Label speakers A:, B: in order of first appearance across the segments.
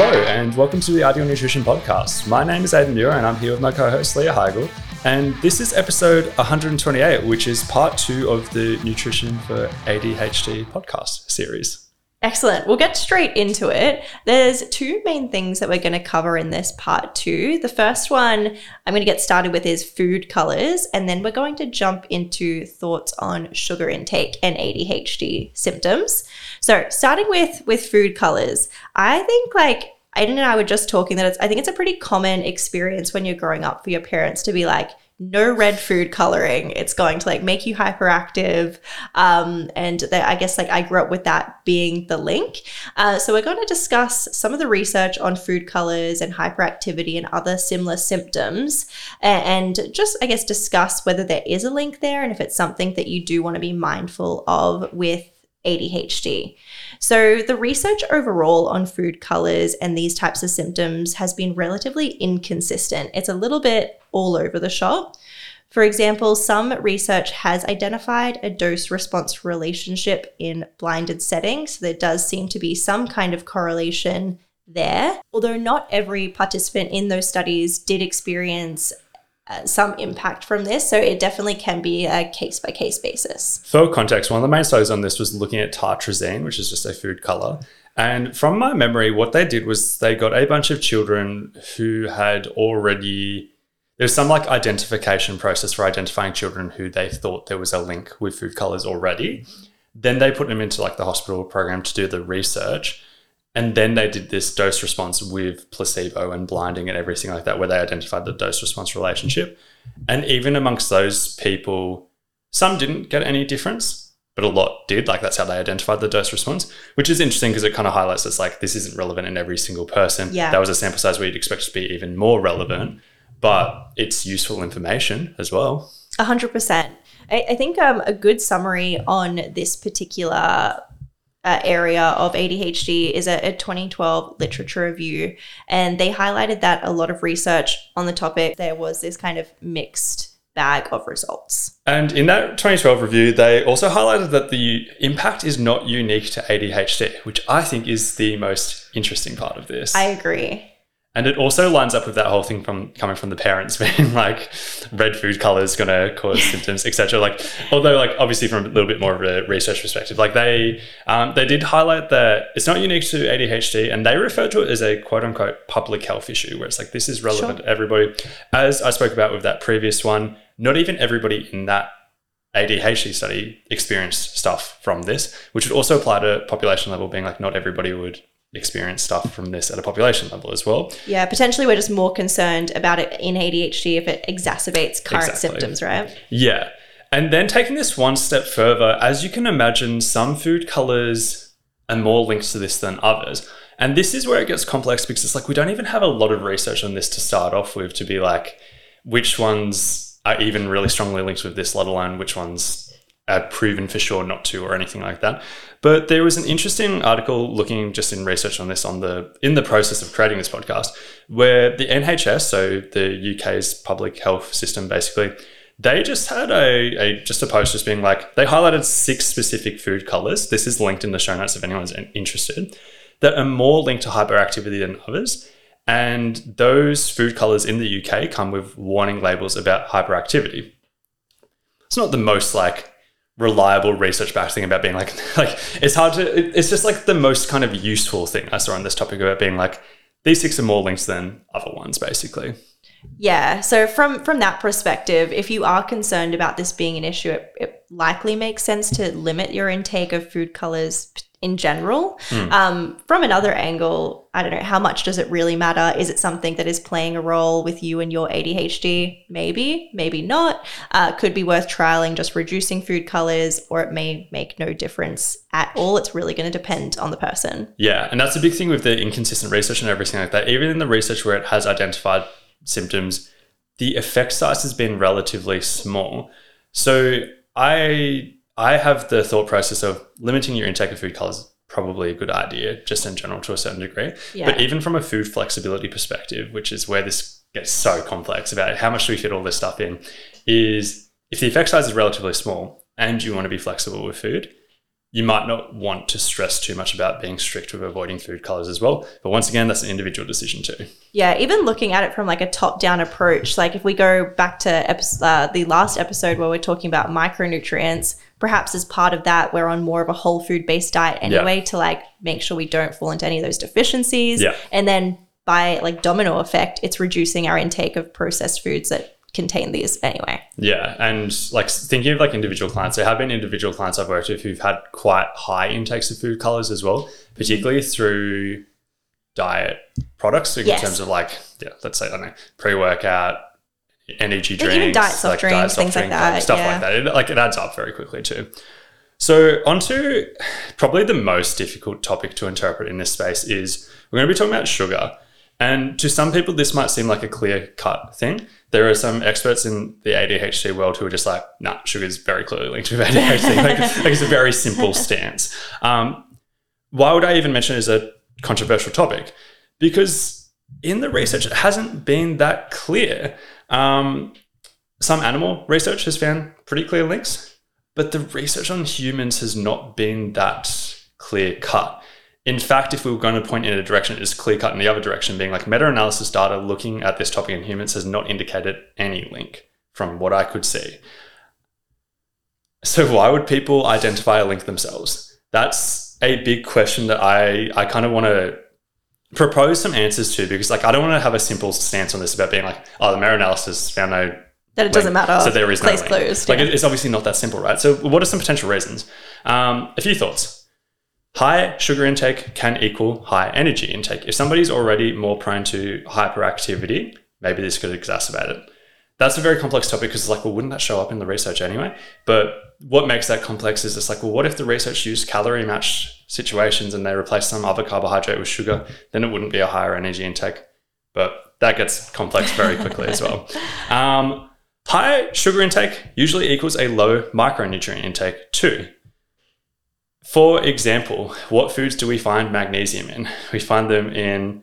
A: Hello, and welcome to the Ideal Nutrition Podcast. My name is Aidan Muir, and I'm here with my co host Leah Higl. And this is episode 128, which is part two of the Nutrition for ADHD podcast series.
B: Excellent. We'll get straight into it. There's two main things that we're going to cover in this part two. The first one I'm going to get started with is food colors, and then we're going to jump into thoughts on sugar intake and ADHD symptoms. So, starting with with food colors, I think like Aidan and I were just talking that it's I think it's a pretty common experience when you're growing up for your parents to be like, no red food coloring. It's going to like make you hyperactive. Um, and that, I guess like I grew up with that being the link. Uh, so we're going to discuss some of the research on food colors and hyperactivity and other similar symptoms, and just I guess discuss whether there is a link there and if it's something that you do want to be mindful of with ADHD. So, the research overall on food colors and these types of symptoms has been relatively inconsistent. It's a little bit all over the shop. For example, some research has identified a dose response relationship in blinded settings. So there does seem to be some kind of correlation there. Although not every participant in those studies did experience uh, some impact from this. So it definitely can be a case by case basis.
A: For context, one of the main studies on this was looking at tartrazine, which is just a food color. And from my memory, what they did was they got a bunch of children who had already there's some like identification process for identifying children who they thought there was a link with food colors already. Then they put them into like the hospital program to do the research. And then they did this dose response with placebo and blinding and everything like that, where they identified the dose response relationship. And even amongst those people, some didn't get any difference, but a lot did. Like that's how they identified the dose response, which is interesting because it kind of highlights it's like this isn't relevant in every single person.
B: Yeah.
A: That was a sample size where you'd expect to be even more relevant, but it's useful information as well.
B: A hundred percent. I think um, a good summary on this particular uh, area of ADHD is a, a 2012 literature review, and they highlighted that a lot of research on the topic there was this kind of mixed bag of results.
A: And in that 2012 review, they also highlighted that the impact is not unique to ADHD, which I think is the most interesting part of this.
B: I agree.
A: And it also lines up with that whole thing from coming from the parents being like red food color is going to cause symptoms, etc. Like, although like obviously from a little bit more of a research perspective, like they um, they did highlight that it's not unique to ADHD, and they refer to it as a quote unquote public health issue, where it's like this is relevant sure. to everybody. As I spoke about with that previous one, not even everybody in that ADHD study experienced stuff from this, which would also apply to population level, being like not everybody would experience stuff from this at a population level as well.
B: Yeah, potentially we're just more concerned about it in ADHD if it exacerbates current exactly. symptoms, right?
A: Yeah. And then taking this one step further, as you can imagine, some food colors are more linked to this than others. And this is where it gets complex because it's like we don't even have a lot of research on this to start off with to be like which ones are even really strongly linked with this, let alone which ones are proven for sure not to or anything like that. But there was an interesting article looking just in research on this on the in the process of creating this podcast, where the NHS, so the UK's public health system, basically, they just had a, a just a post just being like they highlighted six specific food colors. This is linked in the show notes if anyone's interested. That are more linked to hyperactivity than others. And those food colors in the UK come with warning labels about hyperactivity. It's not the most like reliable research backed thing about being like like it's hard to it's just like the most kind of useful thing I saw on this topic about being like these six are more links than other ones basically.
B: Yeah. So from from that perspective, if you are concerned about this being an issue, it, it likely makes sense to limit your intake of food colors in general. Mm. Um, from another angle, I don't know, how much does it really matter? Is it something that is playing a role with you and your ADHD? Maybe, maybe not. Uh, could be worth trialing just reducing food colors, or it may make no difference at all. It's really going to depend on the person.
A: Yeah. And that's a big thing with the inconsistent research and everything like that. Even in the research where it has identified symptoms, the effect size has been relatively small. So I I have the thought process of limiting your intake of food colors probably a good idea just in general to a certain degree. Yeah. But even from a food flexibility perspective, which is where this gets so complex about how much do we fit all this stuff in, is if the effect size is relatively small and you want to be flexible with food, you might not want to stress too much about being strict with avoiding food colors as well. But once again, that's an individual decision too.
B: Yeah, even looking at it from like a top-down approach, like if we go back to epi- uh, the last episode where we're talking about micronutrients, perhaps as part of that, we're on more of a whole food-based diet anyway to like make sure we don't fall into any of those deficiencies.
A: Yeah.
B: And then by like domino effect, it's reducing our intake of processed foods that contain these anyway.
A: Yeah, and like thinking of like individual clients, there have been individual clients I've worked with who've had quite high intakes of food colors as well, particularly through diet products in
B: Yes.
A: terms of like yeah, let's say I don't know pre workout, energy
B: Like
A: drinks,
B: even diet soft drinks, things like that,
A: stuff
B: yeah.
A: like that. It, like it adds up very quickly too. So onto probably the most difficult topic to interpret in this space is we're going to be talking about sugar. And to some people, this might seem like a clear cut thing. There are some experts in the ADHD world who are just like, nah, sugar is very clearly linked with ADHD. like, like it's a very simple stance. Um, why would I even mention it as a controversial topic? Because in the research, it hasn't been that clear. Um, some animal research has found pretty clear links, but the research on humans has not been that clear cut. In fact, if we were going to point in a direction, it is clear cut in the other direction, being like meta analysis data looking at this topic in humans has not indicated any link from what I could see. So, why would people identify a link themselves? That's a big question that I, I kind of want to propose some answers to because, like, I don't want to have a simple stance on this about being like, oh, the meta analysis found no
B: That it doesn't matter.
A: so there is no
B: Case
A: link.
B: closed.
A: Like
B: yeah.
A: it's obviously not that simple, right? So what are some potential reasons? Um, a few thoughts. High sugar intake can equal high energy intake. If somebody's already more prone to hyperactivity, maybe this could exacerbate it. That's a very complex topic because it's like, well, wouldn't that show up in the research anyway? But what makes that complex is it's like, well, what if the research used calorie matched situations and they replaced some other carbohydrate with sugar? Then it wouldn't be a higher energy intake. But that gets complex very quickly as well. Um, high sugar intake usually equals a low micronutrient intake too. For example, what foods do we find magnesium in? We find them in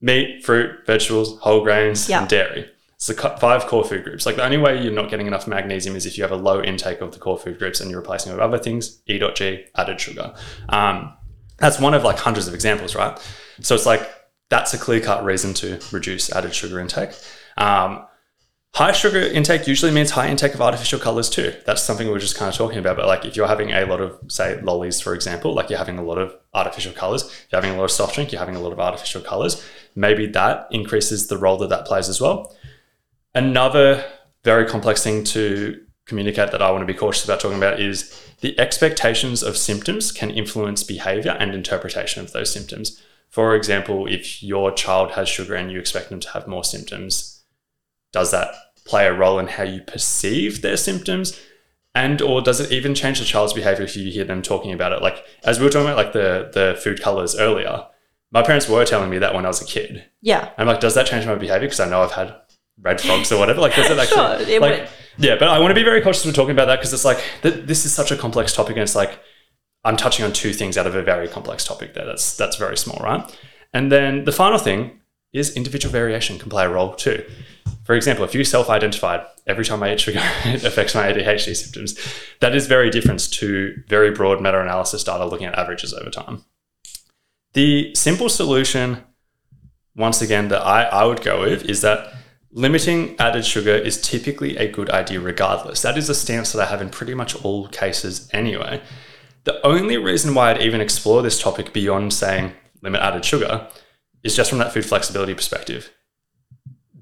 A: meat, fruit, vegetables, whole grains,
B: Yeah.
A: and dairy. It's the five core food groups. Like the only way you're not getting enough magnesium is if you have a low intake of the core food groups and you're replacing it with other things, E.G, added sugar. Um, that's one of like hundreds of examples, right? So it's like that's a clear cut reason to reduce added sugar intake. Um, high sugar intake usually means high intake of artificial colors too. That's something we were just kind of talking about. But like if you're having a lot of, say, lollies, for example, like you're having a lot of artificial colors, you're having a lot of soft drink, you're having a lot of artificial colors, maybe that increases the role that that plays as well. Another very complex thing to communicate that I want to be cautious about talking about is the expectations of symptoms can influence behavior and interpretation of those symptoms. For example, if your child has sugar and you expect them to have more symptoms, does that play a role in how you perceive their symptoms? And or does it even change the child's behavior if you hear them talking about it? Like as we were talking about like the the food colors earlier, my parents were telling me that when I was a kid.
B: yeah.
A: I'm like, does that change my behavior? Because I know I've had red frogs or whatever. Like, does it actually?
B: Sure, it
A: like,
B: would.
A: yeah, but I want to be very cautious when talking about that because it's like th- this is such a complex topic, and it's like I'm touching on two things out of a very complex topic. There, that's that's very small, right? And then the final thing is individual variation can play a role too. For example, if you self-identified every time I eat sugar, it affects my ADHD symptoms. That is very different to very broad meta-analysis data looking at averages over time. The simple solution once again that I, I would go with is that limiting added sugar is typically a good idea regardless. That is a stance that I have in pretty much all cases anyway. The only reason why I'd even explore this topic beyond saying limit added sugar is just from that food flexibility perspective.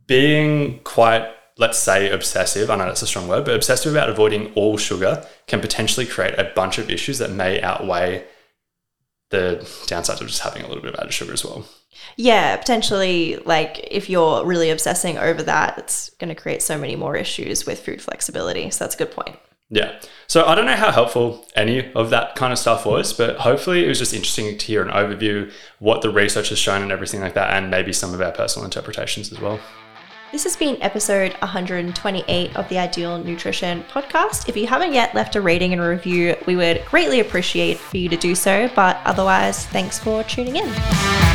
A: Being quite, let's say, obsessive, I know that's a strong word, but obsessive about avoiding all sugar can potentially create a bunch of issues that may outweigh the downsides of just having a little bit of added sugar as well.
B: Yeah, potentially, like if you're really obsessing over that, it's going to create so many more issues with food flexibility. So that's a good point.
A: Yeah. So I don't know how helpful any of that kind of stuff was, but hopefully it was just interesting to hear an overview, what the research has shown and everything like that, and maybe some of our personal interpretations as well.
B: This has been episode 128 of the Ideal Nutrition podcast. If you haven't yet left a rating and review, we would greatly appreciate for you to do so. But otherwise, thanks for tuning in.